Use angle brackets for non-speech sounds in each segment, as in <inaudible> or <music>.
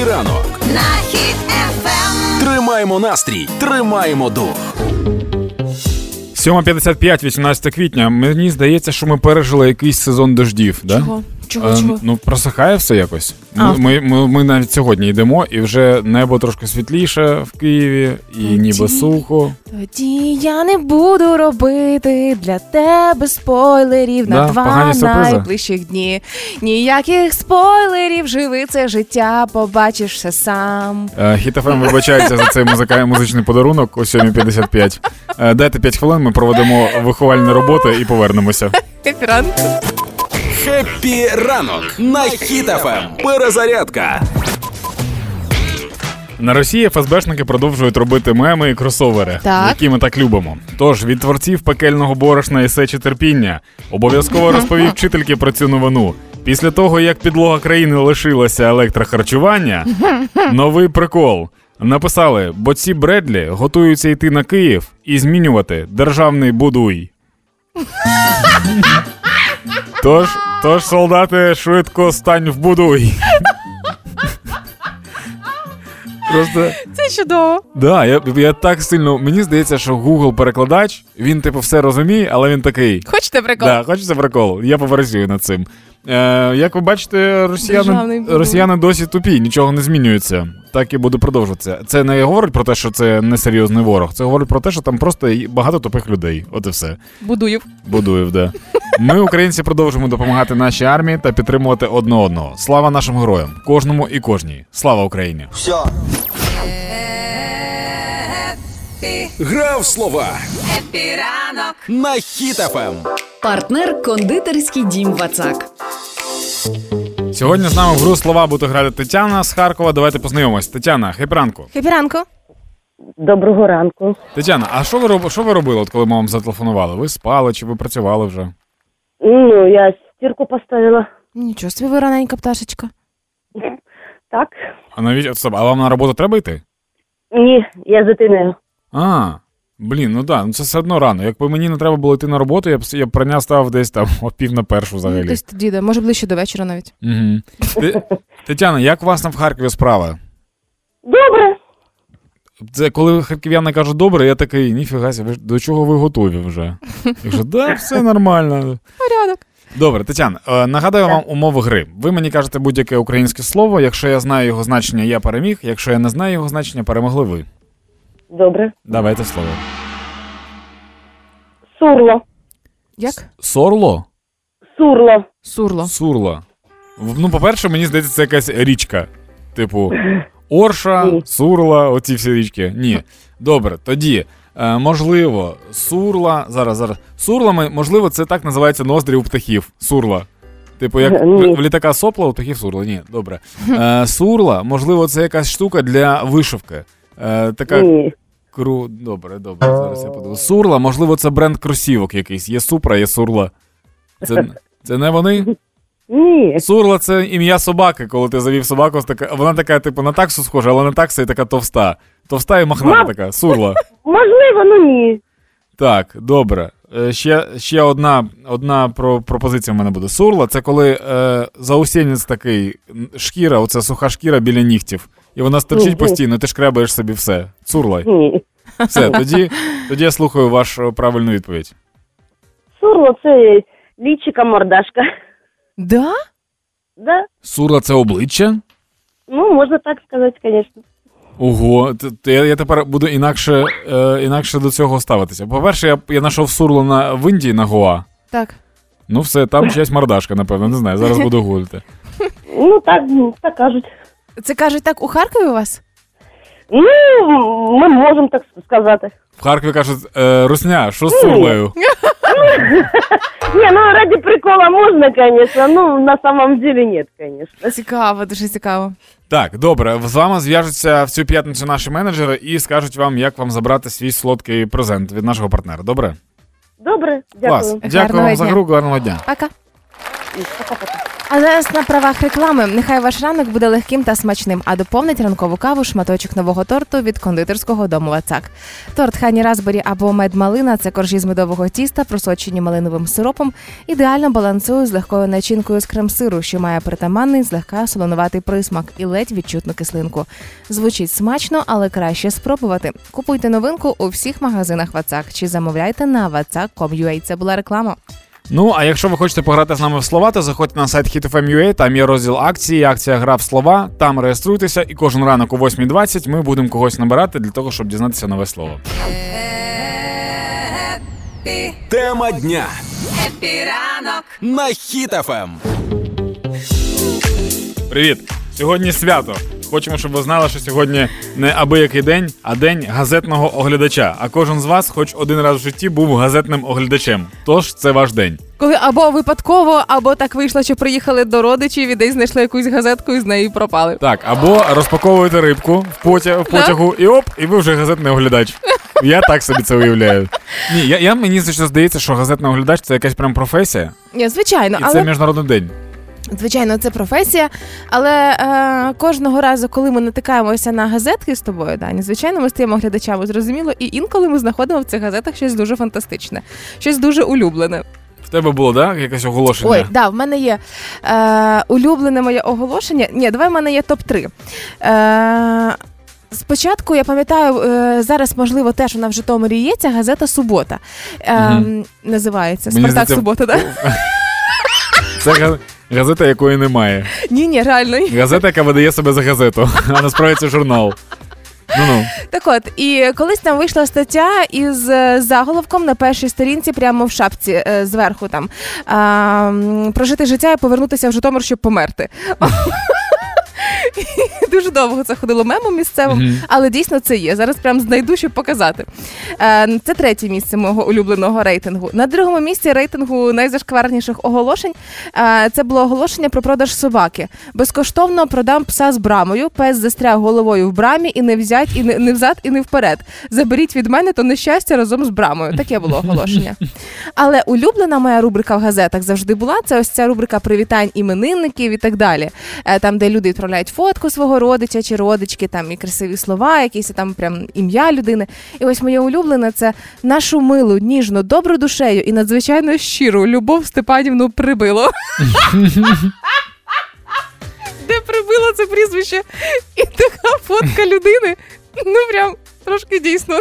Хеппі ранок. на хід ефем. Тримаємо настрій, тримаємо дух. 7.55, 18 квітня. Мені здається, що ми пережили якийсь сезон дождів. Да? Чого? Чого, Е, чого? Ну, просихає все якось. А. Ми, ми, ми, навіть сьогодні йдемо, і вже небо трошки світліше в Києві, і ніби сухо. Тоді я не буду робити для тебе спойлерів Да, на два найближчих дні. Ніяких спойлерів, живи це життя, побачиш все сам. Хіт-ФМ вибачається за цей музика... музичний подарунок о 7.55. Е, Дайте 5 хвилин, ми проведемо виховальні роботи і повернемося. <laughs> Ефіранку. Хеппі ранок на Хіт-ФМ. Перезарядка. На Росії ФСБшники продовжують робити меми і кросовери, Так. які ми так любимо. Тож від творців пекельного борошна і сечі терпіння обов'язково розповів вчительки про цю новину. Після того, як підлога країни лишилася електрохарчування, новий прикол. Написали, бо ці Бредлі готуються йти на Київ і змінювати державний будуй. <laughs> Тож, тож, солдати, швидко стань в будуй. Просто Це чудово. Да, я, я так сильно. Мені здається, що Google перекладач, він типу все розуміє, але він такий. Хочете прикол? Да, хочеться прикол. Я попрацюю над цим. Е, як ви бачите, росіяни, росіяни досі тупі, нічого не змінюється. Так і буде продовжуватися. Це не говорить про те, що це несерйозний ворог. Це говорить про те, що там просто багато тупих людей. От і все. Будуєв. Будуєв, да. Ми, українці, продовжуємо допомагати нашій армії та підтримувати одне одного. Слава нашим героям, кожному і кожній. Слава Україні! Грав слова Happy ранок. на Хіт-ФМ. Партнер кондитерський дім Вацак. Сьогодні з нами в гру слова буде грати Тетяна з Харкова. Давайте познайомимось. Тетяна, Happy ранку. Happy ранку. Доброго ранку. Тетяна, а що ви роб... що ви робили, от коли ми вам зателефонували? Ви спали чи ви працювали вже? Ну, я стірку поставила. Нічого собі ви раненька пташечка. Так? А навіть а вам на роботу треба йти? Ні, я з дитиною. А, блін, ну да, ну це все одно рано. Якби мені не треба було йти на роботу, я б я б прання став десь там о пів на першу взагалі. Десь тоді, да. може ближче до вечора навіть. Угу. Ти... Тетяна, як у вас там в Харкові справа? Добре. Це коли харків'яни кажуть добре, я такий, ніфіга себе, до чого ви готові вже? Я кажу, да, все нормально. Порядок. Добре, Тетяна, е, нагадаю вам умови гри. Ви мені кажете будь-яке українське слово. Якщо я знаю його значення, я переміг. Якщо я не знаю його значення, перемогли ви. Добре. Давайте слово. Сурло. Як? Сорло? Сурло. Сурло. Сурло. В- Ну, по-перше, мені здається, це якась річка. Типу, Орша, Ні. Сурла, оці всі річки. Ні. Добре, тоді. Е, можливо, сурла. Зараз, зараз. Сурла, ми- можливо, це так називається ноздрі у птахів. Сурла. Типу, як Ні. в, в літака сопла, у птахів сурла. Ні, добре. Е, сурла, можливо, це якась штука для вишивки. Е, така Ні. Кру. Добре, добре. Зараз я подивлюсь. Сурла, можливо, це бренд кросівок якийсь. Є супра, є сурла. Це, це не вони? <laughs> Ні. Сурла це ім'я собаки, коли ти завів собаку, така, вона така, типу, на таксу схожа, але не такса і така товста. Товста і махната така, сурла. <laughs> Можливо, ну ні. Так, добре. Е, Ще, ще одна, одна про, пропозиція в мене буде. Сурла це коли е, заусінець такий, шкіра, оця суха шкіра біля нігтів. І вона стерчить постійно, ти шкрябаєш собі все. Цурла. Ні. Все, <laughs> тоді, тоді я слухаю вашу правильну відповідь. Сурло це лічика мордашка. Да? Да? Сурла це обличчя? Ну, можна так сказати, звісно. Ого, я, я тепер буду інакше, е, інакше до цього ставитися. По-перше, я, я знайшов сурло на, в Індії на Гоа. Так. Ну, все, там чиясь мордашка, напевно, не знаю. Зараз буду гуглити. Ну, так, так кажуть. Це кажуть так у Харкові у вас? Ну, ми можемо так сказати. В Харкові кажуть, е, Русня, що з сурлею? <laughs> Ні, ну ради прикола можна, звісно, ну на самом деле нет, звісно. Цікаво, дуже цікаво. Так, добре, з вами зв'яжуться в цю п'ятницю наші менеджери і скажуть вам, як вам забрати свій солодкий презент від нашого партнера. Добре? Добре, Клас. дякую. Дякую Гарного вам за дня. гру, гарного дня. Пока. А зараз на правах реклами. Нехай ваш ранок буде легким та смачним, а доповнить ранкову каву шматочок нового торту від кондитерського дому Вацак. Торт Хані Разбері або медмалина це коржі з медового тіста, просочені малиновим сиропом, ідеально балансує з легкою начинкою з крем-сиру, що має притаманний злегка солонуватий присмак і ледь відчутну кислинку. Звучить смачно, але краще спробувати. Купуйте новинку у всіх магазинах Вацак чи замовляйте на vatsak.com.ua. Це була реклама. Ну, а якщо ви хочете пограти з нами в слова, то заходьте на сайт HitFM.ua, там є розділ акції, акція гра в слова. Там реєструйтеся, і кожен ранок о 8.20 ми будемо когось набирати для того, щоб дізнатися нове слово. Happy, Тема дня Happy ранок. на Ем. Хіт-ФМ. Привіт! Сьогодні свято. Хочемо, щоб ви знали, що сьогодні не абиякий день, а день газетного оглядача. А кожен з вас, хоч один раз в житті, був газетним оглядачем. Тож це ваш день. Коли або випадково, або так вийшло, що приїхали до родичів і десь знайшли якусь газетку і з неї пропали. Так, або розпаковуєте рибку в, потя... в потягу, і оп, і ви вже газетний оглядач. Я так собі це уявляю. Ні, я, я мені що здається, що газетний оглядач це якась прям професія, Ні, звичайно, і але це міжнародний день. Звичайно, це професія. Але е, кожного разу, коли ми натикаємося на газетки з тобою, Дані, звичайно, ми стаємо глядачами, зрозуміло, і інколи ми знаходимо в цих газетах щось дуже фантастичне, щось дуже улюблене. В тебе було, так, якесь оголошення? Ой, да, в мене є е, улюблене моє оголошення. Ні, давай в мене є топ-3. Е, Спочатку я пам'ятаю, е, зараз можливо теж вона в Житомирі є ця газета Субота. Е, Мгм. Називається Спартак Субота, так? Це газета, якої немає. Ні, ні, реально. Газета, яка видає себе за газету, а насправді це журнал. Ну ну. Так от, і колись там вийшла стаття із е, заголовком на першій сторінці, прямо в шапці е, зверху там а, прожити життя і повернутися в Житомир, щоб померти. <laughs> І Дуже довго це ходило мемом місцевим, Мгм. але дійсно це є. Зараз прям знайду, щоб показати. Е, Це третє місце мого улюбленого рейтингу. На другому місці рейтингу найзашкварніших оголошень е, це було оголошення про продаж собаки. Безкоштовно продам пса з брамою. Пес застряг головою в брамі і не взять, і не, не взад, і не вперед. Заберіть від мене то нещастя разом з брамою. Таке було оголошення. Але улюблена моя рубрика в газетах завжди була. Це ось ця рубрика привітань іменинників і так далі. Е, Там, де люди відправляють фотку свого родича чи родички, там і красиві слова, якісь там прям ім'я людини. І ось моє улюблене це нашу милу, ніжну, добру душею і надзвичайно щиру Любов Степанівну прибило. <laughs> Де прибило це прізвище? І така фотка людини. Ну прям трошки дійсно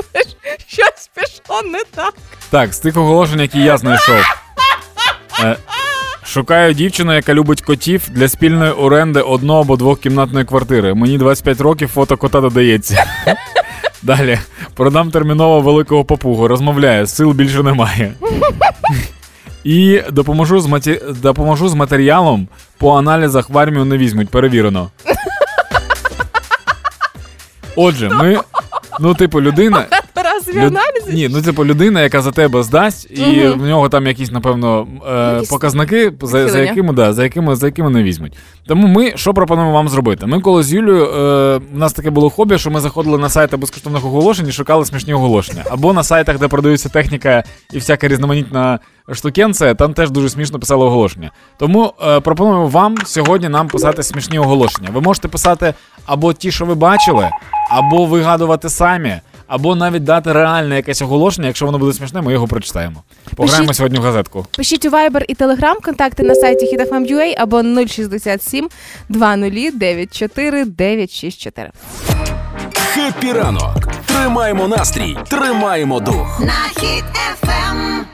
щось пішло не так. Так, з тих оголошень, які я знайшов. Шукаю дівчину, яка любить котів для спільної оренди одного або двохкімнатної квартири. Мені 25 років, фото кота додається. <laughs> Далі. Продам терміново великого папугу. Розмовляю, сил більше немає. І допоможу з, маті... допоможу з матеріалом по аналізах в армію не візьмуть, перевірено. Отже, ми. Ну, типу, людина. Люд- аналізи? Ні, ну типу людина, яка за тебе здасть, і в нього там якісь, напевно, е, показники, за, якими, да, за, якими, за якими не візьмуть. Тому ми що пропонуємо вам зробити? Ми коли з Юлією, е, у нас таке було хобі, що ми заходили на сайти безкоштовних оголошень і шукали смішні оголошення. Або на сайтах, де продаються техніка і всяка різноманітна штукенція, там теж дуже смішно писали оголошення. Тому е, пропонуємо вам сьогодні нам писати смішні оголошення. Ви можете писати або ті, що ви бачили, або вигадувати самі. Або навіть дати реальне якесь оголошення, якщо воно буде смішне, ми його прочитаємо. Пограємо Пишіть. сьогодні в газетку. Пишіть у Viber і Telegram, контакти на сайті hitfm.ua або 067 2094 964. Хеппі ранок. Тримаємо настрій, тримаємо дух. На хід ефем.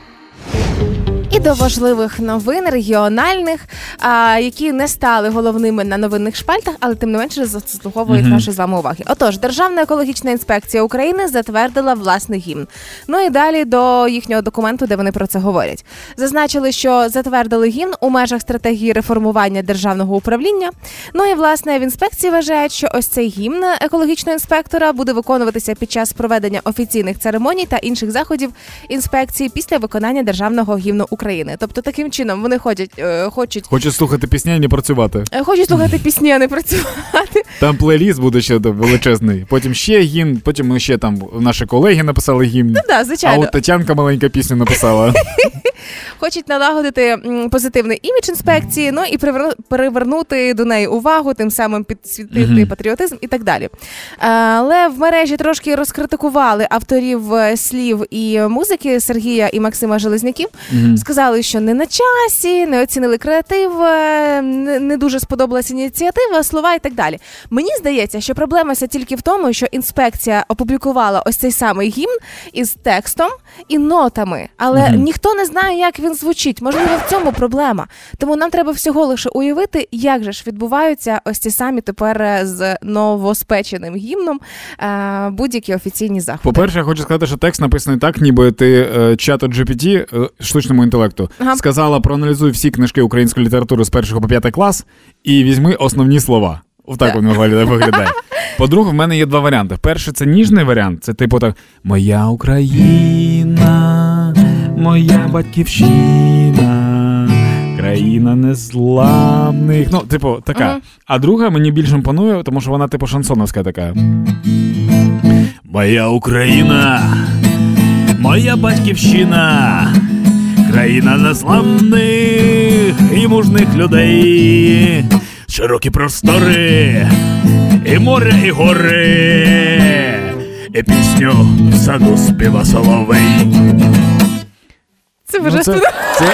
І до важливих новин регіональних, а, які не стали головними на новинних шпальтах, але тим не менше заслуговують Мгм. нашої з вами уваги. Отож, Державна екологічна інспекція України затвердила власний гімн. Ну і далі до їхнього документу, де вони про це говорять. Зазначили, що затвердили гімн у межах стратегії реформування державного управління. Ну і власне в інспекції вважають, що ось цей гімн екологічного інспектора буде виконуватися під час проведення офіційних церемоній та інших заходів інспекції після виконання державного гімну України. України. Тобто таким чином вони ходять, е, хочуть. Хочуть слухати пісні, а не працювати. е, Хочуть слухати пісні, а не працювати. Там плейліст буде ще величезний. Потім ще гімн, потім ми ще там наші колеги написали гімн. Ну да, А звичайно. от Тетянка маленька пісню написала. <laughs> Хочуть налагодити м, позитивний імідж інспекції, ну і приверну- перевернути до неї увагу, тим самим підсвітити Мгм. патріотизм і так далі. Е, Але в мережі трошки розкритикували авторів е, слів і музики Сергія і Максима Железняків. Мгм. Сказали, що не на часі, не оцінили креатив, е, не, дуже сподобалася ініціатива, слова і так далі. Мені здається, що проблема вся тільки в тому, що інспекція опублікувала ось цей самий гімн із текстом і нотами, але Мгм. ніхто не знає, як він звучить. Можливо, в цьому проблема. Тому нам треба всього лише уявити, як же ж відбуваються ось ці самі тепер е, з новоспеченим гімном е, будь-які офіційні заходи. По-перше, я хочу сказати, що текст написаний так, ніби ти чату GPT, штучному інтелекту, Ага. сказала, проаналізуй всі книжки української літератури з першого по п'ятий клас і візьми основні слова. Отак Так. воно виглядає-. <laughs> По-друге, в мене є два варіанти. Перший це ніжний варіант, це типу так: Моя Україна, моя батьківщина, країна незламних. Ну, типу, така. Мгм. А друга мені більше імпонує, тому що вона, типу, шансоновська така. Моя Україна, моя батьківщина, країна незламних і мужних людей, широкі простори, і море, і гори, і пісню в саду співа соловей. Це Ну, вже це, це,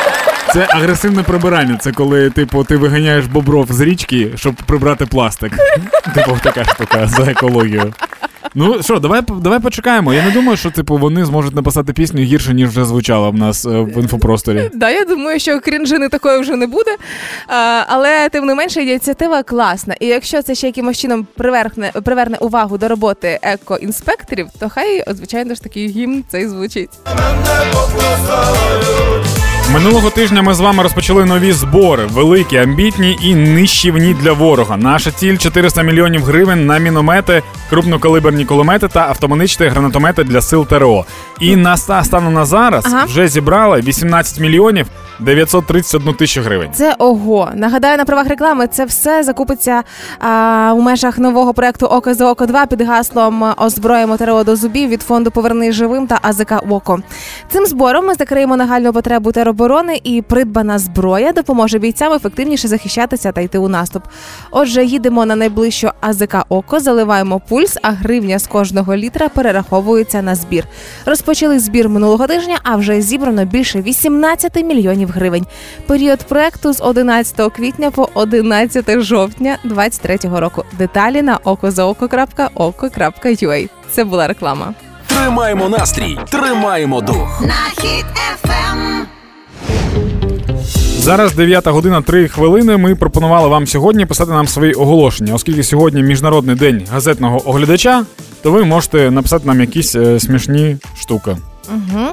це агресивне прибирання. Це коли, типу, ти виганяєш бобров з річки, щоб прибрати пластик. Типу, така штука за екологію. Ну що, давай давай почекаємо. Я не думаю, що типу вони зможуть написати пісню гірше, ніж вже звучала в нас е, в інфопросторі. Да, я думаю, що крінжини такої вже не буде. А, але тим не менше ініціатива класна. І якщо це ще якимось чином приверхне, приверне увагу до роботи екоінспекторів, то хай, звичайно ж, такий гімн цей звучить. Минулого тижня ми з вами розпочали нові збори, великі, амбітні і нищівні для ворога. Наша ціль 400 мільйонів гривень на міномети, крупнокалиберні кулемети та автоматичні гранатомети для сил ТРО. І на ста- станом на зараз Ага. вже зібрали 18 мільйонів 931 тисячу гривень. Це ого. Нагадаю на правах реклами, це все закупиться а, у межах нового проекту Око за око 2 під гаслом Озброїмо ТРО до зубів від фонду Поверни живим та АЗК ОКО. Цим збором ми закриємо нагальну потребу тероборони і придбана зброя допоможе бійцям ефективніше захищатися та йти у наступ. Отже, їдемо на найближчу АЗК ОКО, заливаємо пульс, а гривня з кожного літра перераховується на збір. Розпочали збір минулого тижня, а вже зібрано більше 18 мільйонів гривень. Період проекту з 11 квітня по 11 жовтня 2023 року. Деталі на okozaoko.oko.ua. Це була реклама. Тримаємо настрій, тримаємо дух. на хід ефем. Зараз 9 година 3 хвилини. Ми пропонували вам сьогодні писати нам свої оголошення, оскільки сьогодні міжнародний день газетного оглядача, то ви можете написати нам якісь е, смішні штуки. Угу.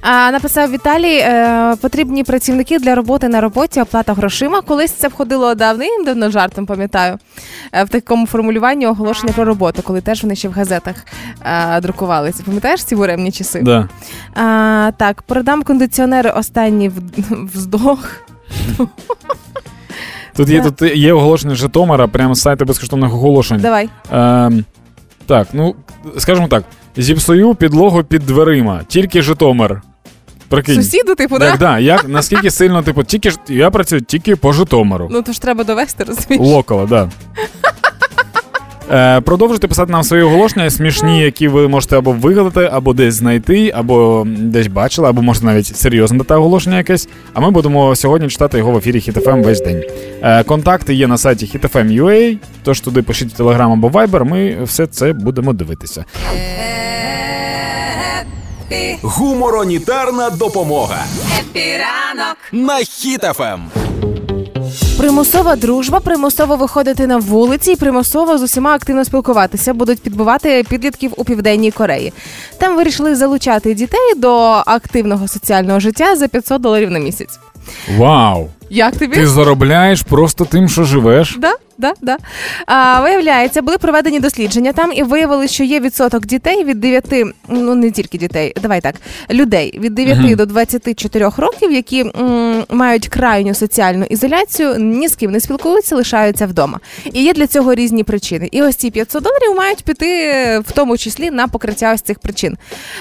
А, написав Віталій, е, потрібні працівники для роботи на роботі, оплата грошима. Колись це входило давним-давно жартом, пам'ятаю, е, в такому формулюванні оголошення про роботу, коли теж вони ще в газетах е, друкувалися. Пам'ятаєш ці буремні часи? Да. А, так, продам кондиціонери останній в- вздох. Тут є тут є оголошення Житомира, прямо з сайту безкоштовних оголошень. Давай. Ем, так, ну скажімо так, зіпсую підлогу під дверима, тільки Житомир. Прикинь. Сусіду, типу, Так, да? да, як наскільки сильно, типу, тільки ж я працюю тільки по Житомиру. Ну то ж треба довести, розумієш? Локала, да. Е, продовжуйте писати нам свої оголошення, смішні, які ви можете або вигадати, або десь знайти, або десь бачили, або можете навіть серйозне дати оголошення якесь. А ми будемо сьогодні читати його в ефірі HitFM весь день. Е, контакти є на сайті HitFM.ua, тож туди пишіть Telegram або Viber, ми все це будемо дивитися. Happy, Гуморонітарна допомога Happy ранок. на Ем. Хіт-ФМ. Примусова дружба, примусово виходити на вулиці і примусово з усіма активно спілкуватися. Будуть підбивати підлітків у південній Кореї. Там вирішили залучати дітей до активного соціального життя за 500 доларів на місяць. Вау! Як тобі? Ти заробляєш просто тим, що живеш. Да? Да, да. А, виявляється, були проведені дослідження там і виявили, що є відсоток дітей від 9, ну не тільки дітей, давай так, людей від 9 Мгм. до 24 років, які м, мають крайню соціальну ізоляцію, ні з ким не спілкуються, лишаються вдома. І є для цього різні причини. І ось ці 500 доларів мають піти е, в тому числі на покриття ось цих причин.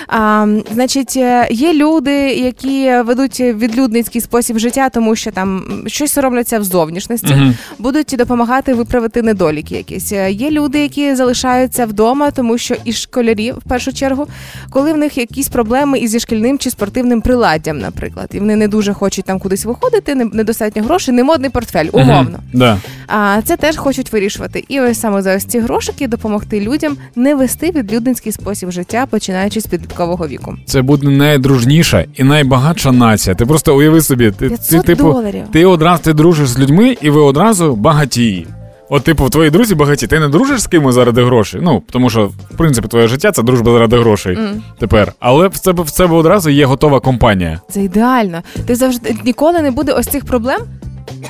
А, значить, е, є люди, які ведуть відлюдницький спосіб життя, тому що там щось соромляться в зовнішності Мгм. будуть допомагати виправити недоліки якісь. Е, Є люди, які залишаються вдома, тому що і школярі, в першу чергу, коли в них якісь проблеми із зі шкільним чи спортивним приладдям, наприклад, і вони не дуже хочуть там кудись виходити, недостатньо грошей, не модний портфель, умовно. Мгм. Да. А це теж хочуть вирішувати. І ось саме за ось ці грошики допомогти людям не вести відлюдницький спосіб життя, починаючи з підліткового віку. Це буде найдружніша і найбагатша нація. Ти просто уяви собі, ти, ти типу, доларів. ти одразу ти дружиш з людьми, і ви одразу багатії. От, типу, твої друзі багаті, ти не дружиш з кимось заради грошей. Ну, тому що, в принципі, твоє життя це дружба заради грошей тепер. Але в тебе в тебе одразу є готова компанія. Це ідеально. Ти завжди ніколи не буде ось цих проблем.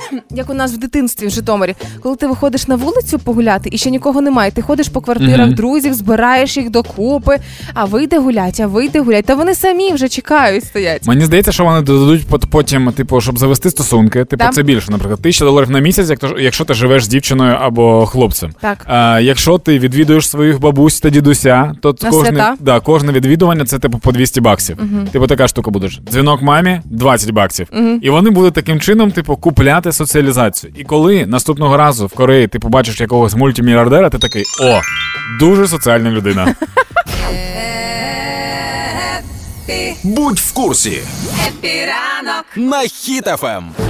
<clears throat> Як у нас в дитинстві в Житомирі, коли ти виходиш на вулицю погуляти і ще нікого немає, ти ходиш по квартирах Мгм. друзів, збираєш їх докупи, а вийде гулять, а вийде гулять. Та вони самі вже чекають, стоять. Мені здається, що вони додадуть потім, типу, щоб завести стосунки. Типу, Так. це більше, наприклад, тисяча доларів на місяць, як то- якщо ти живеш з дівчиною або хлопцем. Так. А, якщо ти відвідуєш своїх бабусь та дідуся, то На кожне, свята? да, кожне відвідування це типу по 200 баксів. Типу така штука будеш. Дзвінок мамі 20 баксів. І вони будуть таким чином, типу, купляти соціалізацію. І коли наступного разу в Кореї ти побачиш якогось мультимільярдера, ти такий о, дуже соціальна людина. Будь в курсі епіранок. на Ем.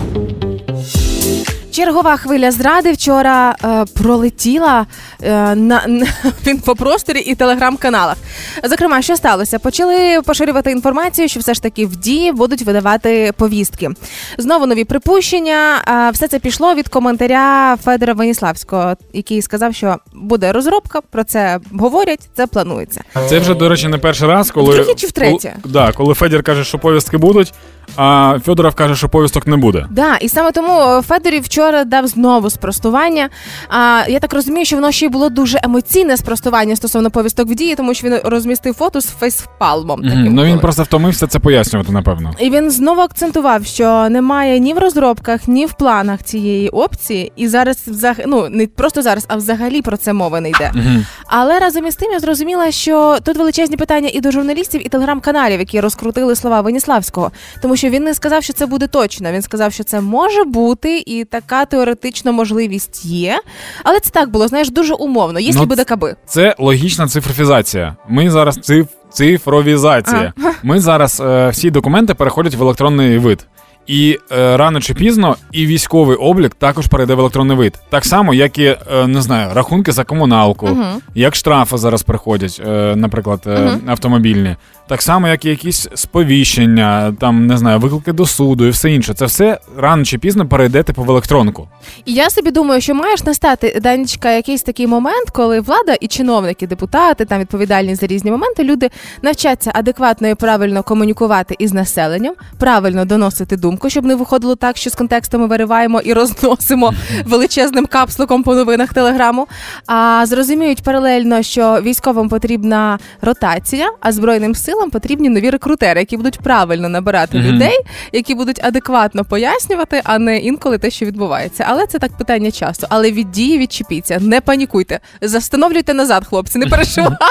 Чергова хвиля зради вчора е, пролетіла е, на, <laughs> на він по просторі і телеграм-каналах. Зокрема, що сталося? Почали поширювати інформацію, що все ж таки в дії будуть видавати повістки. Знову нові припущення. А все це пішло від коментаря Федора Веніславського, який сказав, що буде розробка. Про це говорять, це планується. Це вже, до речі, не перший раз, коли. Вдруге чи втретє? Коли, да, коли Федір каже, що повістки будуть, а Федоров каже, що повісток не буде. Да, і саме тому е, Федорів вчора дав знову спростування. А я так розумію, що воно ще й було дуже емоційне спростування стосовно повісток в дії, тому що він розмістив фото з фейспалмом. Таким Ну він просто втомився це пояснювати, напевно. І він знову акцентував, що немає ні в розробках, ні в планах цієї опції. І зараз взаг... ну не просто зараз, а взагалі про це мова не йде. Мгм. Але разом із тим я зрозуміла, що тут величезні питання і до журналістів, і телеграм-каналів, які розкрутили слова Веніславського, тому що він не сказав, що це буде точно. Він сказав, що це може бути, і така теоретична можливість є. Але це так було, знаєш, дуже умовно. Якщо Ну, буде каби. Це логічна цифрофізація. Ми зараз циф... цифровізація. <laughs> Ми зараз е, всі документи переходять в електронний вид. І е, рано чи пізно і військовий облік також перейде в електронний вид. Так само, як і е, не знаю, рахунки за комуналку, як штрафи зараз приходять, е, наприклад, е, автомобільні. Так само, як і якісь сповіщення, там не знаю, виклики до суду і все інше. Це все рано чи пізно перейде типу в електронку. І я собі думаю, що маєш настати Данечка, якийсь такий момент, коли влада і чиновники, депутати, там відповідальні за різні моменти, люди навчаться адекватно і правильно комунікувати із населенням, правильно доносити думку, щоб не виходило так, що з контексту ми вириваємо і розносимо <laughs> величезним капслуком по новинах телеграму. А зрозуміють паралельно, що військовим потрібна ротація, а збройним силам потрібні нові рекрутери, які будуть правильно набирати Мгм. людей, які будуть адекватно пояснювати, а не інколи те, що відбувається. Але це так питання часу. Але від дії відчепіться, не панікуйте. Застановлюйте назад, хлопці, не переживайте. <laughs>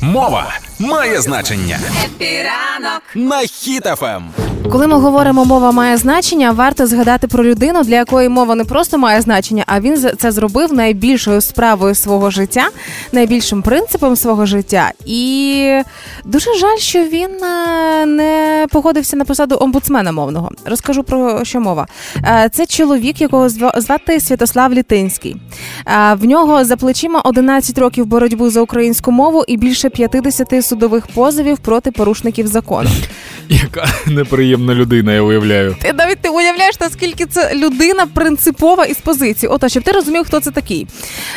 Мова має значення епіранок. на Ем. Коли ми говоримо, мова має значення, варто згадати про людину, для якої мова не просто має значення, а він це зробив найбільшою справою свого життя, найбільшим принципом свого життя. І дуже жаль, що він е, не погодився на посаду омбудсмена мовного. Розкажу про що мова. Е, Це чоловік, якого звати Святослав Літинський. Е, В нього за плечима 11 років боротьби за українську мову і більше 50 судових позовів проти порушників закону. Яка <laughs> неприємна приємна людина, я уявляю. Ти навіть не уявляєш, наскільки це людина принципова із позиції. Ото, щоб ти розумів, хто це такий.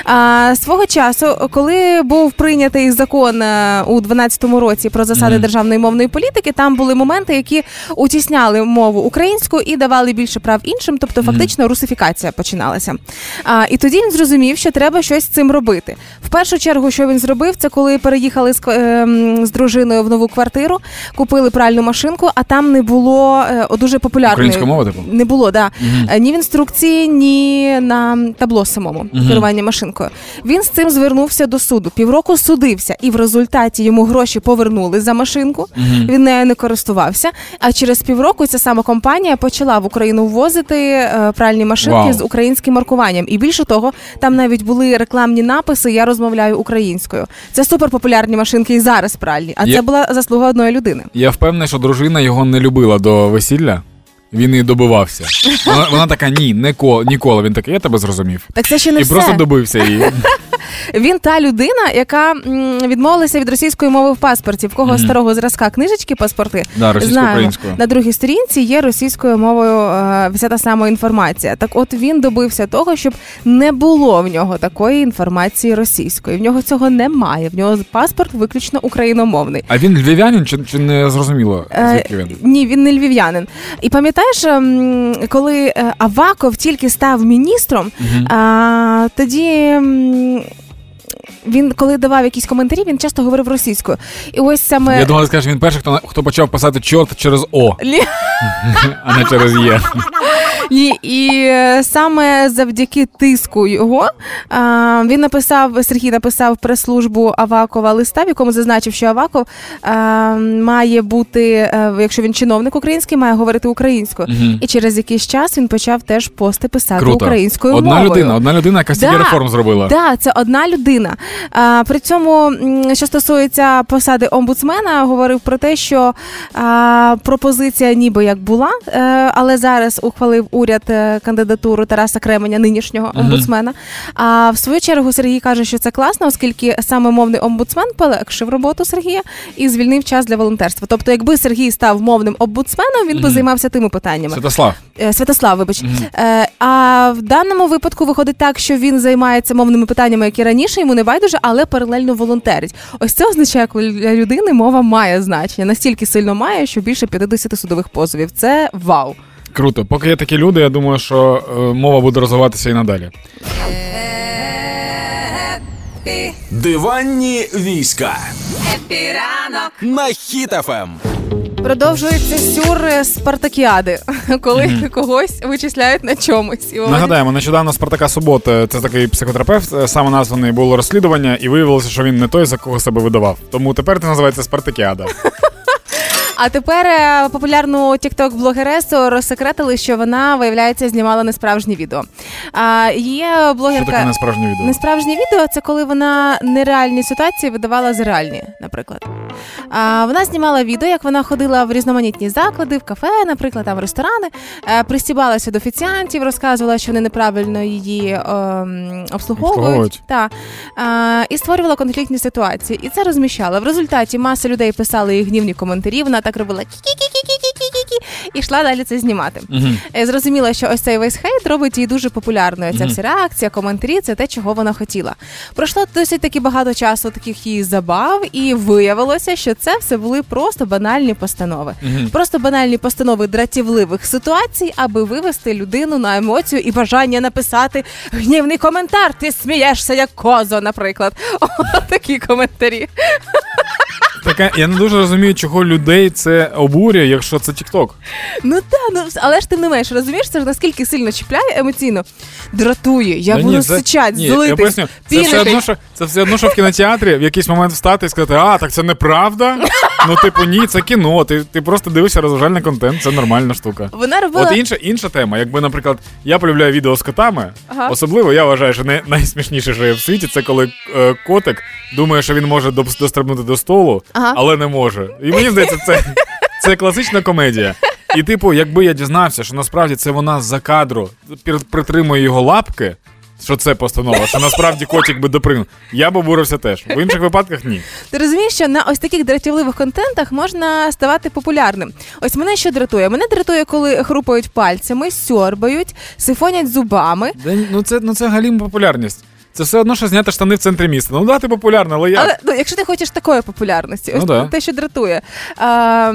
А, свого часу, коли був прийнятий закон е, у 12-му році про засади Мгм. державної мовної політики, там були моменти, які утісняли мову українську і давали більше прав іншим, тобто фактично русифікація починалася. А, і тоді він зрозумів, що треба щось з цим робити. В першу чергу, що він зробив, це коли переїхали з, ем, з дружиною в нову квартиру, купили пральну машинку, а там не було е, о, дуже популярної Українська мова, типу? не було, да. Е, ні в інструкції, ні на табло самому Мгм. керування машинкою. Він з цим звернувся до суду. Півроку судився, і в результаті йому гроші повернули за машинку. Він нею не користувався. А через півроку ця сама компанія почала в Україну ввозити е, пральні машинки Вау. з українським маркуванням. І більше того, там навіть були рекламні написи Я розмовляю українською. Це суперпопулярні машинки і зараз пральні. А Я- це була заслуга одної людини. Я впевнений, що дружина його не любила до весілля. Він і добивався. <laughs> Вона, вона така: ні, не ко, ніколи. Він такий, я тебе зрозумів. Так це ще не і все. просто добився її. <laughs> Він та людина, яка м, відмовилася від російської мови в паспорті. В кого Мгм. старого зразка книжечки, паспорти Да, знаємо. російсько-українською. на другій сторінці є російською мовою е, вся та сама інформація. Так, от він добився того, щоб не було в нього такої інформації російської. В нього цього немає. В нього паспорт виключно україномовний. А він львів'янин чи, чи не зрозуміло, Е, звідки він? Ні, він не львів'янин. І пам'ятаєш, ем, коли е, Аваков тільки став міністром, а, тоді. Він коли давав якісь коментарі, він часто говорив російською. І ось саме Я думав, скажеш, він перший, хто, хто почав писати чорт через О, <laughs> а не через Є. <laughs> І, і е, саме завдяки тиску його а, він написав Сергій написав прес-службу Авакова листа, в якому зазначив, що Аваков а, має бути, е, якщо він чиновник український, має говорити українською. Мгм. І через якийсь час він почав теж пости писати Круто. українською Одна мовою. людина, одна людина, яка стільки Да. реформ зробила. Так, це одна людина. При цьому, що стосується посади омбудсмена, говорив про те, що пропозиція ніби як була, е, але зараз ухвалив уряд е, кандидатуру Тараса Кременя, нинішнього омбудсмена. А в свою чергу Сергій каже, що це класно, оскільки саме мовний омбудсмен полегшив роботу Сергія і звільнив час для волонтерства. Тобто, якби Сергій став мовним омбудсменом, він би займався тими питаннями. Святослав. Е, Святослав, вибач. А в даному випадку виходить так, що він займається мовними питаннями, які раніше йому не байдуже, але паралельно волонтерить. Ось це означає, коли для людини мова має значення. Настільки сильно має, що більше 50 судових позовів. Це вау. Круто. Поки є такі люди, я думаю, що е, мова буде розвиватися і надалі. Happy, Диванні війська Happy ранок. на Хіт-ФМ. Продовжується сюр Спартакіади, <laughs> коли когось вичисляють на чомусь. І Нагадаємо, нещодавно Спартака Субот, е, це такий психотерапевт, е, саме названий було розслідування, і виявилося, що він не той, за кого себе видавав. Тому тепер це називається Спартакіада. <laughs> А тепер е, популярну TikTok-блогересу розсекретили, що вона, виявляється, знімала несправжнє відео. А, є Що таке несправжнє відео? Несправжнє відео це коли вона нереальні ситуації видавала за реальні, наприклад. А, вона знімала відео, як вона ходила в різноманітні заклади, в кафе, наприклад, там в ресторани, е, пристібалася до офіціантів, розказувала, що вони неправильно її ем, обслуговують. Обслуговують. Та, а, і створювала конфліктні ситуації. І це розміщала. В результаті маса людей писали їй гнівні коментарі. Вона так робила кі-кі-кі-кі-кі-кі-кі і йшла далі це знімати. Е, Зрозуміла, що ось цей весь хейт робить її дуже популярною. Ця вся реакція, коментарі це те, чого вона хотіла. Пройшло досить таки багато часу таких її забав, і виявилося, що це все були просто банальні постанови. Просто банальні постанови дратівливих ситуацій, аби вивести людину на емоцію і бажання написати гнівний коментар. Ти смієшся як козо, наприклад. <laughs> О, такі коментарі. Таке, я не дуже розумію, чого людей це обурює, якщо це Тікток. Ну так, ну але ж тим не менш, розумієш, це ж наскільки сильно чіпляє емоційно, дратує, Та воно ні, це- сичать, ні, Я злитись, поясню, це все, одно, що, це все одно, що в кінотеатрі в якийсь момент встати і сказати, а, так це неправда. Ну, типу, ні, це кіно. Ти, ти просто дивишся розважальний контент, це нормальна штука. Вона робила От інша, інша тема. Якби, наприклад, я полюбляю відео з котами, Ага. особливо я вважаю, що не, найсмішніше, що є в світі, це коли е, котик думає, що він може дос- дострибнути до столу, Ага. але не може. І мені здається, це, це класична комедія. І, типу, якби я дізнався, що насправді це вона з-за кадру притримує його лапки. що це постанова, що насправді котик би допригнув. Я б обурився теж. В інших випадках ні. Ти розумієш, що на ось таких дратівливих контентах можна ставати популярним. Ось мене що дратує? Мене дратує, коли хрупають пальцями, сьорбають, сифонять зубами. Да, ну це ну це галім популярність. Це все одно, що зняти штани в центрі міста. Ну да, ти популярна, але як? Але ну, якщо ти хочеш такої популярності, ось Ну да. те, що дратує. А,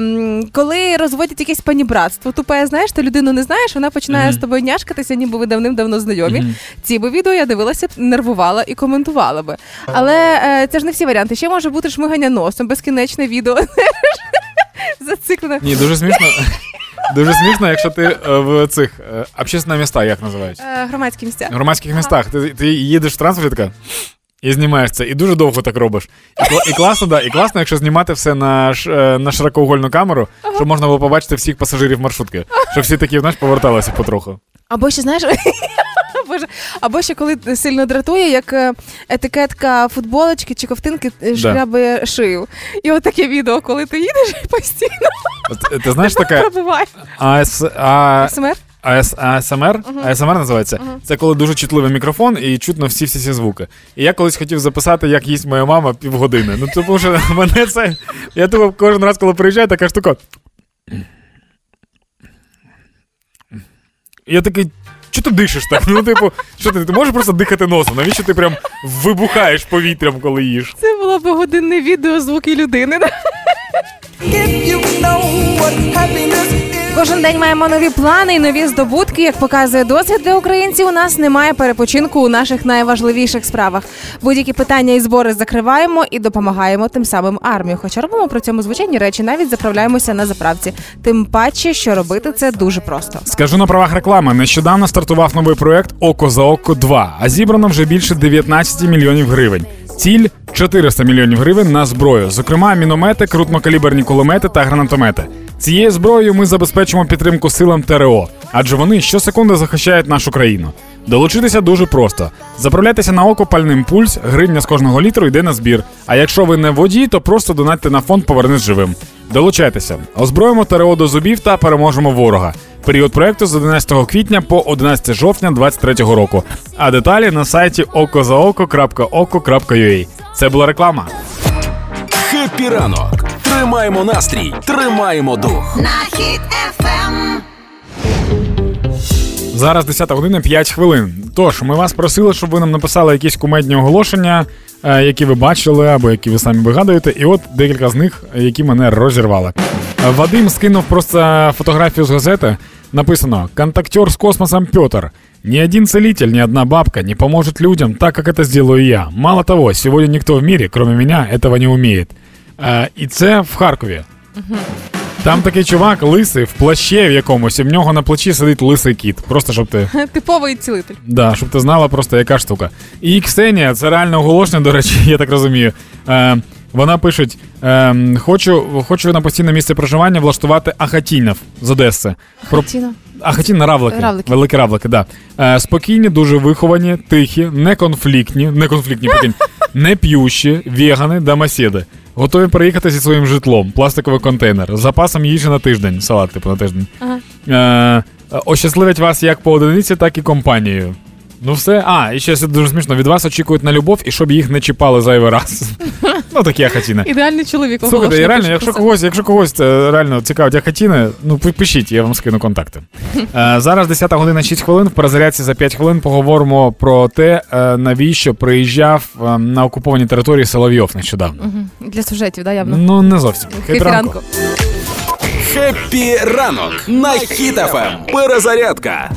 коли розводять якесь панібратство, тупе, знаєш, ти людину не знаєш, вона починає Мгм. з тобою няшкатися, ніби ви давним-давно знайомі. Мгм. Ці би відео я дивилася б, нервувала і коментувала би. Але е, це ж не всі варіанти. Ще може бути шмигання носом, безкінечне відео. <laughs> Зациклене. Ні, дуже смішно. <laughs> Дуже смішно, якщо ти е, в цих е, общественні міста, як називають? Е, громадські місця. В громадських містах. Ти, ти їдеш в транспорті така. І знімаєш це, і дуже довго так робиш. І, кла- і класно, да, і класно, якщо знімати все на, ш, е, на широкоугольну камеру, щоб можна було побачити всіх пасажирів маршрутки. Щоб всі такі, знаєш, поверталися потроху. Або ще знаєш. <laughs> Боже, або ще коли сильно дратує, як е, етикетка футболочки чи ковтинки е, шкрябає шию. І от таке відео, коли ти їдеш і постійно От, ти знаєш таке. АС, а, СМР? АС, АСМР? АСМР називається. Це коли дуже чутливий мікрофон і чутно всі всі всі звуки. І я колись хотів записати, як їсть моя мама півгодини. Ну тому що <laughs> мене це. Я думав, кожен раз, коли приїжджаю, така штука. Я такий. Чого ти дишиш так? Ну, типу, що ти, ти можеш просто дихати носом? Навіщо ти прям вибухаєш повітрям, коли їш? Це було б годинне відео звуки людини. Кожен день маємо нові плани і нові здобутки. Як показує досвід для українців, у нас немає перепочинку у наших найважливіших справах. Будь-які питання і збори закриваємо і допомагаємо тим самим армію. Хоча робимо при цьому звичайні речі, навіть заправляємося на заправці. Тим паче, що робити це дуже просто. Скажу на правах реклами. Нещодавно стартував новий проект Око за око 2, а зібрано вже більше 19 мільйонів гривень. Ціль 400 мільйонів гривень на зброю, зокрема міномети, крупнокаліберні кулемети та гранатомети. Цією зброєю ми забезпечимо підтримку силам ТРО, адже вони щосекунди захищають нашу країну. Долучитися дуже просто. Заправляйтеся на око пальним пульс, гривня з кожного літру йде на збір. А якщо ви не водій, то просто донатьте на фонд Повернись живим. Долучайтеся, озброїмо ТРО до зубів та переможемо ворога. Період проекту з 11 квітня по 11 жовтня 2023 року. А деталі на сайті okozaoko.oko.ua. Це була реклама. Хеппі ранок. Тримаємо настрій, тримаємо дух. На хід ефем. Зараз 10 година 5 хвилин. Тож, ми вас просили, щоб ви нам написали якісь кумедні оголошення, е, які ви бачили або які ви самі вигадуєте. І от декілька з них, які мене розірвали. Вадим скинув просто фотографію з газети. Написано: Контактер з космосом Петр. Ни один целитель, ни одна бабка не поможет людям так, как это сделаю я. Мало того, сегодня никто в мире, кроме меня, этого не умеет. Е, і це в Харкові. Там такий чувак лисий в плаще в якомусь, і в нього на плечі сидить лисий кіт. Просто щоб ти. <laughs> Типовий цілитель. Да, щоб ти знала просто яка штука. І Ксенія, це реально оголошення, до речі, <laughs> я так розумію. Е, вона пише: е, хочу, хочу на постійне місце проживання влаштувати Ахатінов з Одеси. Про... Тіно. Ахатін равлики. Равлики. Великі равлики, да. Е, спокійні, дуже виховані, тихі, неконфліктні, неконфліктні, <laughs> не п'ющі, вегани, домоседи. Готові приїхати зі своїм житлом, пластиковий контейнер, з запасом їжі на тиждень, салат, типу, на тиждень. Ага. Е, ощасливять вас як по одиниці, так і компанією. Ну все. А, і ще це дуже смішно. Від вас очікують на любов і щоб їх не чіпали зайвий раз. <laughs> Ну, такі ахатіни. Ідеальний чоловік. Слухайте, реально, якщо когось, якщо когось це реально цікавить ахатіни, ну пи- пишіть, я вам скину контакти. <laughs> Е, зараз 10 година 6 хвилин. В перезарядці за 5 хвилин поговоримо про те, е, навіщо приїжджав е, на окуповані території Соловйов нещодавно. Для сюжетів, да, явно. Ну не зовсім. Ранку. Happy ранок на Хіт ФМ. Перезарядка.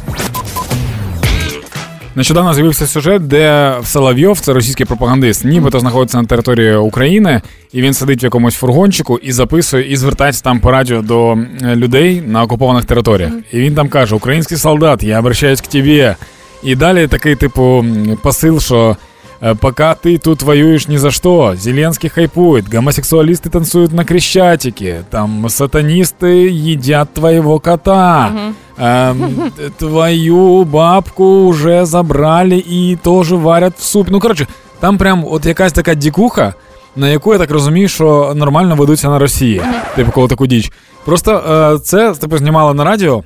Нещодавно з'явився сюжет, де Соловйов, це російський пропагандист, нібито знаходиться на території України, і він сидить в якомусь фургончику і записує, і звертається там по радіо до людей на окупованих територіях. І він там каже: Український солдат, я обращаюсь к тебе. І далі такий, типу, посил, що. «Э, Пока ты тут воюешь ни за что, Зеленский хайпует, гомосексуалисты танцуют на Крещатике, там сатанисты едят твоего кота, эм, т- твою бабку уже забрали и тоже варять в суп. Ну, коротше, там прям от якась така дікуха, на яку я так розумію, що нормально ведуться на Росії. Типу, коли таку діч. Просто е, це типу, знімали на радіо,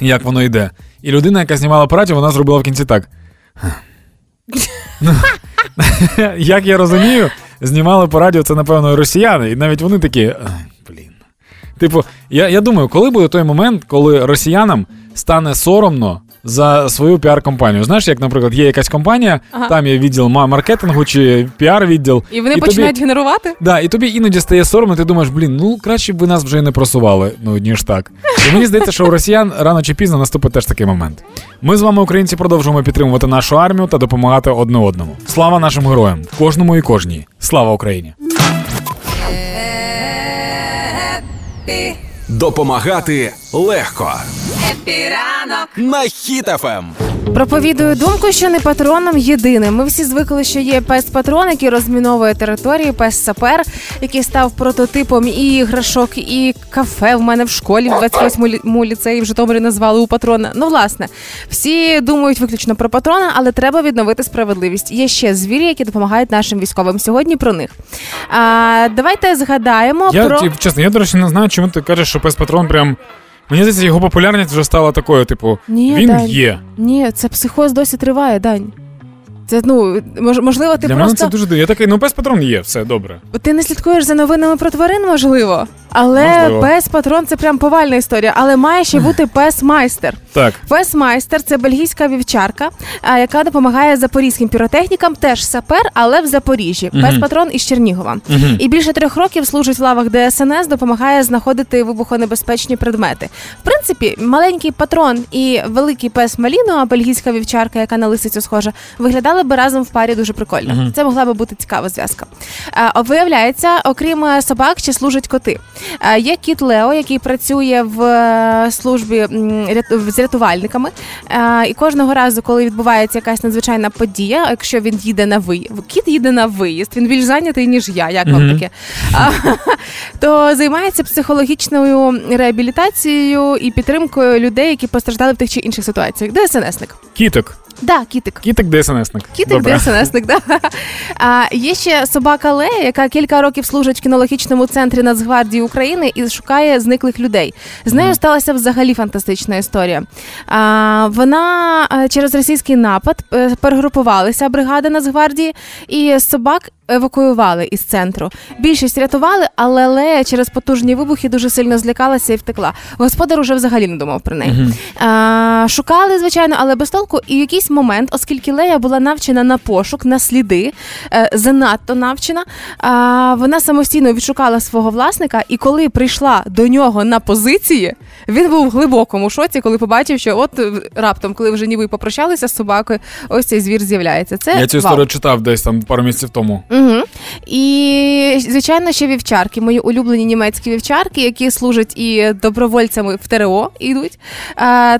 як воно йде. І людина, яка знімала по радіо, вона зробила в кінці так. <laughs> Як я розумію, знімали по радіо це, напевно, росіяни, і навіть вони такі. Блін. Типу, я, я думаю, коли буде той момент, коли росіянам стане соромно за свою піар-компанію. Знаєш, як, наприклад, є якась компанія, Ага. там є відділ маркетингу чи піар-відділ. І вони тобі- починають генерувати. Да, і тобі іноді стає соромно, ти думаєш, блін, ну краще б ви нас вже і не просували, ну ніж так. І мені здається, що у росіян рано чи пізно наступить теж такий момент. Ми з вами, українці, продовжуємо підтримувати нашу армію та допомагати одне одному. Слава нашим героям, кожному і кожній. Слава Україні! Допомагати легко. Happy ранок. На Ем. Хіт-ФМ. Проповідую думку, що не патроном єдиним. Ми всі звикли, що є пес-патрон, який розміновує території, пес-сапер, який став прототипом і іграшок, і кафе в мене в школі в 28-му ліцеї в Житомирі назвали у патрона. Ну, власне, всі думають виключно про патрона, але треба відновити справедливість. Є ще звірі, які допомагають нашим військовим. Сьогодні про них. А, давайте згадаємо Я про чесно, я до речі не знаю, чому ти кажеш, що пес патрон прям. Мені здається, його популярність вже стала такою, типу, Ні, він Дань. є. ні, це психоз досі триває, Дань. Це ну мож- можливо, ти Для просто мене це дуже дивно. Я такий, ну пес патрон є, все добре. Ти не слідкуєш за новинами про тварин, можливо. Але Можливо. пес патрон це прям повальна історія. Але має ще бути <laughs> пес майстер. Так. Пес майстер це бельгійська вівчарка, яка допомагає запорізьким піротехнікам, теж сапер, але в Запоріжжі. Мгм. Пес патрон із Чернігова. Мгм. І більше трьох років служить в лавах ДСНС, допомагає знаходити вибухонебезпечні предмети. В принципі, маленький патрон і великий пес Маліно, а бельгійська вівчарка, яка на лисицю схожа, виглядали би разом в парі дуже прикольно. Мгм. Це могла би бути цікава зв'язка. А, виявляється, окрім е, собак, ще служать коти. А, Є кіт Лео, який працює в е, службі з рятувальниками. А, І кожного разу, коли відбувається якась надзвичайна подія, якщо він їде на виїзд, кіт їде на виїзд, він більш зайнятий, ніж я. Як вам таке? А, <laughs> то займається психологічною реабілітацією і підтримкою людей, які постраждали в тих чи інших ситуаціях. ДСНСник. Кітик. Да, кітик. Кітик ДСНСник. Кітик Добре. ДСНСник, да. А, є ще собака Лея, яка кілька років служить в кінологічному центрі Нацгвардії України і шукає зниклих людей. З нею сталася взагалі фантастична історія. А, вона е, через російський напад е, перегрупувалися бригади Нацгвардії, і собак евакуювали із центру. Більшість рятували, але Лея через потужні вибухи дуже сильно злякалася і втекла. Господар уже взагалі не думав про неї. А, шукали, звичайно, але без толку. І в якийсь момент, оскільки Лея була навчена на пошук, на сліди, е, занадто навчена, вона самостійно відшукала свого власника, і коли прийшла до нього на позиції, він був в глибокому шоці, коли побачив, що от е, раптом, коли вже ніби попрощалися з собакою, ось цей звір з'являється. Це Я цю вау. історію читав десь там пару місяців тому. Угу. І звичайно, ще вівчарки, мої улюблені німецькі вівчарки, які служать і добровольцями в ТРО йдуть.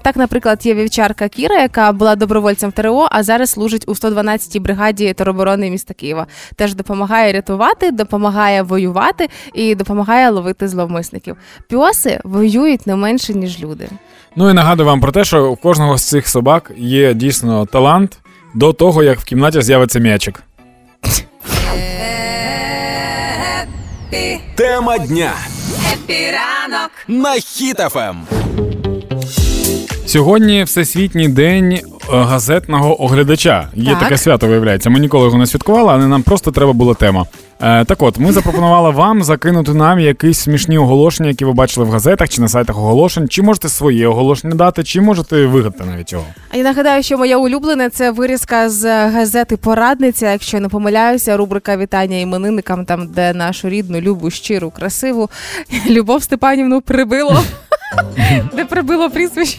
Так, наприклад, є вівчарка Кіра, яка була добровольцем в ТРО, а зараз служить у 112-й бригаді тероборони міста Києва. Теж допомагає рятувати, допомагає воювати і допомагає ловити зловмисників. Піоси воюють не менше ніж люди. Ну і нагадую вам про те, що у кожного з цих собак є дійсно талант до того, як в кімнаті з'явиться м'ячик. Тема дня Happy ранок. на Ем. Хіт-ФМ. Сьогодні Всесвітній день е, газетного оглядача. Є Так. таке свято, виявляється. Ми ніколи його не святкували, але нам просто треба була тема. Е, так от, ми запропонували вам закинути нам якісь смішні оголошення, які ви бачили в газетах чи на сайтах оголошень. Чи можете своє оголошення дати, чи можете вигадати навіть його. А я нагадаю, що моя улюблена це вирізка з газети Порадниця. Якщо не помиляюся, рубрика вітання іменинникам, там де нашу рідну, любу, щиру, красиву <laughs> Любов Степанівну прибило. <laughs> Де прибило прізвище.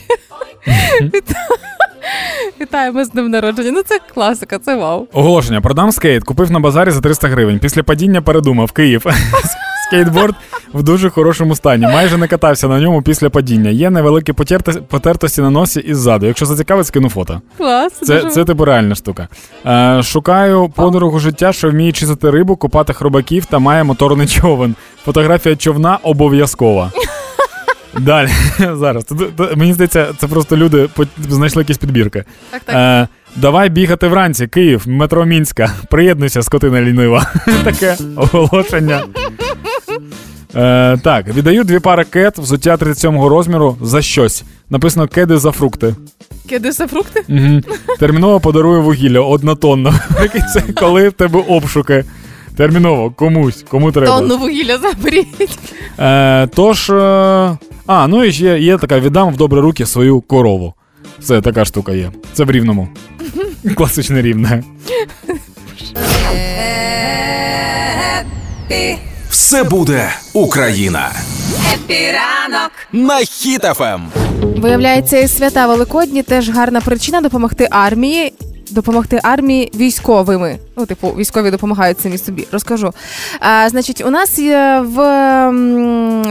Віта- Вітаємо з днем народження. Ну це класика, це вау. Оголошення: продам скейт, купив на базарі за 300 гривень. Після падіння передумав Київ. <laughs> Скейтборд в дуже хорошому стані. Майже не катався на ньому після падіння. Є невеликі потертості на носі і ззаду. Якщо зацікавить, скину фото. Клас. Це, дуже це типу реальна штука. Е, шукаю подругу життя, що вміє чистити рибу, купати хробаків та має моторний човен. Фотографія човна обов'язкова. Далі <laughs> зараз. Мені здається, це просто люди знайшли якісь підбірки. Так, так. Е, давай бігати вранці, Київ, метро Мінська. Приєднуйся, скотина лінива. <laughs> Таке оголошення. Е, так, віддаю дві пари кет, взуття 37-го розміру за щось. Написано кеди за фрукти. Кидайся фрукти? Угу. Терміново подарує вугілля однотонно. <laughs> Це коли в тебе обшуки. Терміново, комусь, кому треба. Тонну вугілля заберіть. Е, тож. А, ну і ще є така: віддам в добрі руки свою корову. Це така штука є. Це в рівному. <laughs> Класичне рівне. Все буде Україна. Happy ранок. На Ем. Хіт-ФМ. Виявляється, і свята Великодні теж гарна причина допомогти армії. Допомогти армії військовими. Ну, типу, військові допомагають самі собі. Розкажу. А, значить, у нас є в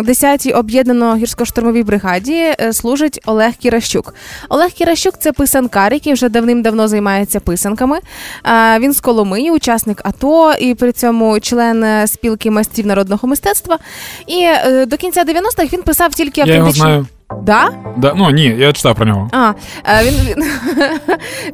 10-й об'єднано гірсько-штурмовій бригаді е, служить Олег Кіращук. Олег Кіращук це писанкар, який вже давним-давно займається писанками. А, він з Коломиї, учасник АТО, і при цьому член е, спілки майстрів народного мистецтва. І е, до кінця 90-х він писав тільки Я його знаю. Да? Да, ну ні, я читав про нього. А, е, він, він,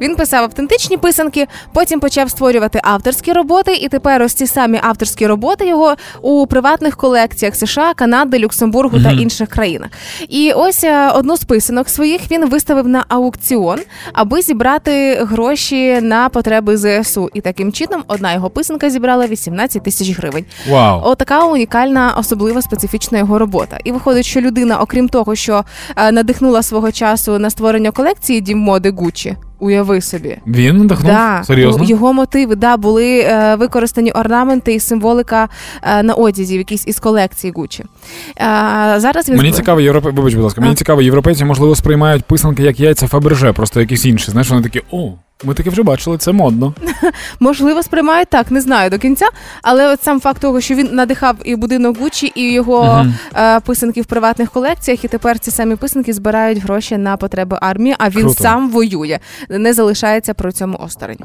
<laughs> він писав автентичні писанки, потім почав створювати авторські роботи, і тепер ось ці самі авторські роботи його у приватних колекціях США, Канади, Люксембургу та інших країнах. І ось е, одну з писанок своїх він виставив на аукціон, аби зібрати гроші на потреби ЗСУ. І таким чином одна його писанка зібрала 18 тисяч гривень. Вау. Отака унікальна, особлива специфічна його робота. І виходить, що людина, окрім того, що е, надихнула свого часу на створення колекції дім моди Гуччі. Уяви собі. Він надихнув? Да, Серйозно? його мотиви да, були е, використані орнаменти і символика е, на одязі, якісь із колекції Гуччі. Е, зараз він Мені цікаво, європе... вибач, будь ласка, мені цікаво, європейці, можливо, сприймають писанки як яйця Фаберже, просто якісь інші. Знаєш, вони такі, о, ми таке вже бачили, це модно. <laughs> можливо сприймають так, не знаю до кінця. Але от сам факт того, що він надихав і будинок Гуччі, і його Мгм. е, писанки в приватних колекціях, і тепер ці самі писанки збирають гроші на потреби армії, а він Круто. сам воює, не залишається при цьому осторонь.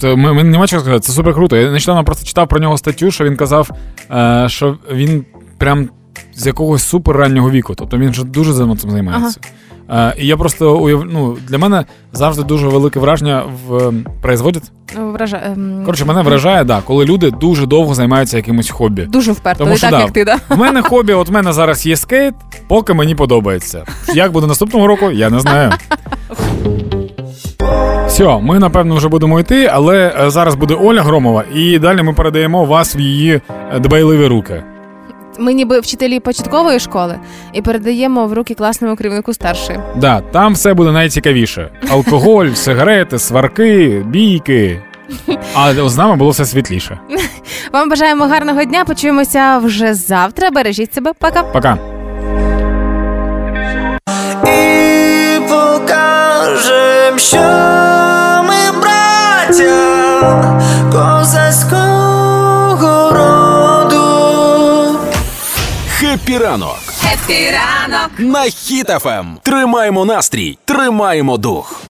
Це ми, ми нема чого сказати, це супер круто. Я нещодавно просто читав про нього статтю, що він казав, е, що він прям з якогось супер раннього віку. Тобто він вже дуже давно цим займається. Е, і я просто уяв... ну, для мене завжди дуже велике враження в ем, производять. Ну, Вража... ем, Коротше, мене вражає, да, коли люди дуже довго займаються якимось хобі. Дуже вперто, Тому що так, да, як ти, да? В мене хобі, от в мене зараз є скейт, поки мені подобається. Як буде наступного року, я не знаю. Все, ми напевно вже будемо йти, але е, зараз буде Оля Громова, і далі ми передаємо вас в її е, дбайливі руки. Ми ніби вчителі початкової школи і передаємо в руки класному керівнику старшої. Да, там все буде найцікавіше: алкоголь, <laughs> сигарети, сварки, бійки. А з нами було все світліше. Вам бажаємо гарного дня. Почуємося вже завтра. Бережіть себе. Пока. Пока. і покажем, що ми браття Happy ранок Happy ранок. на Хіт-ФМ. Тримаємо настрій, тримаємо дух.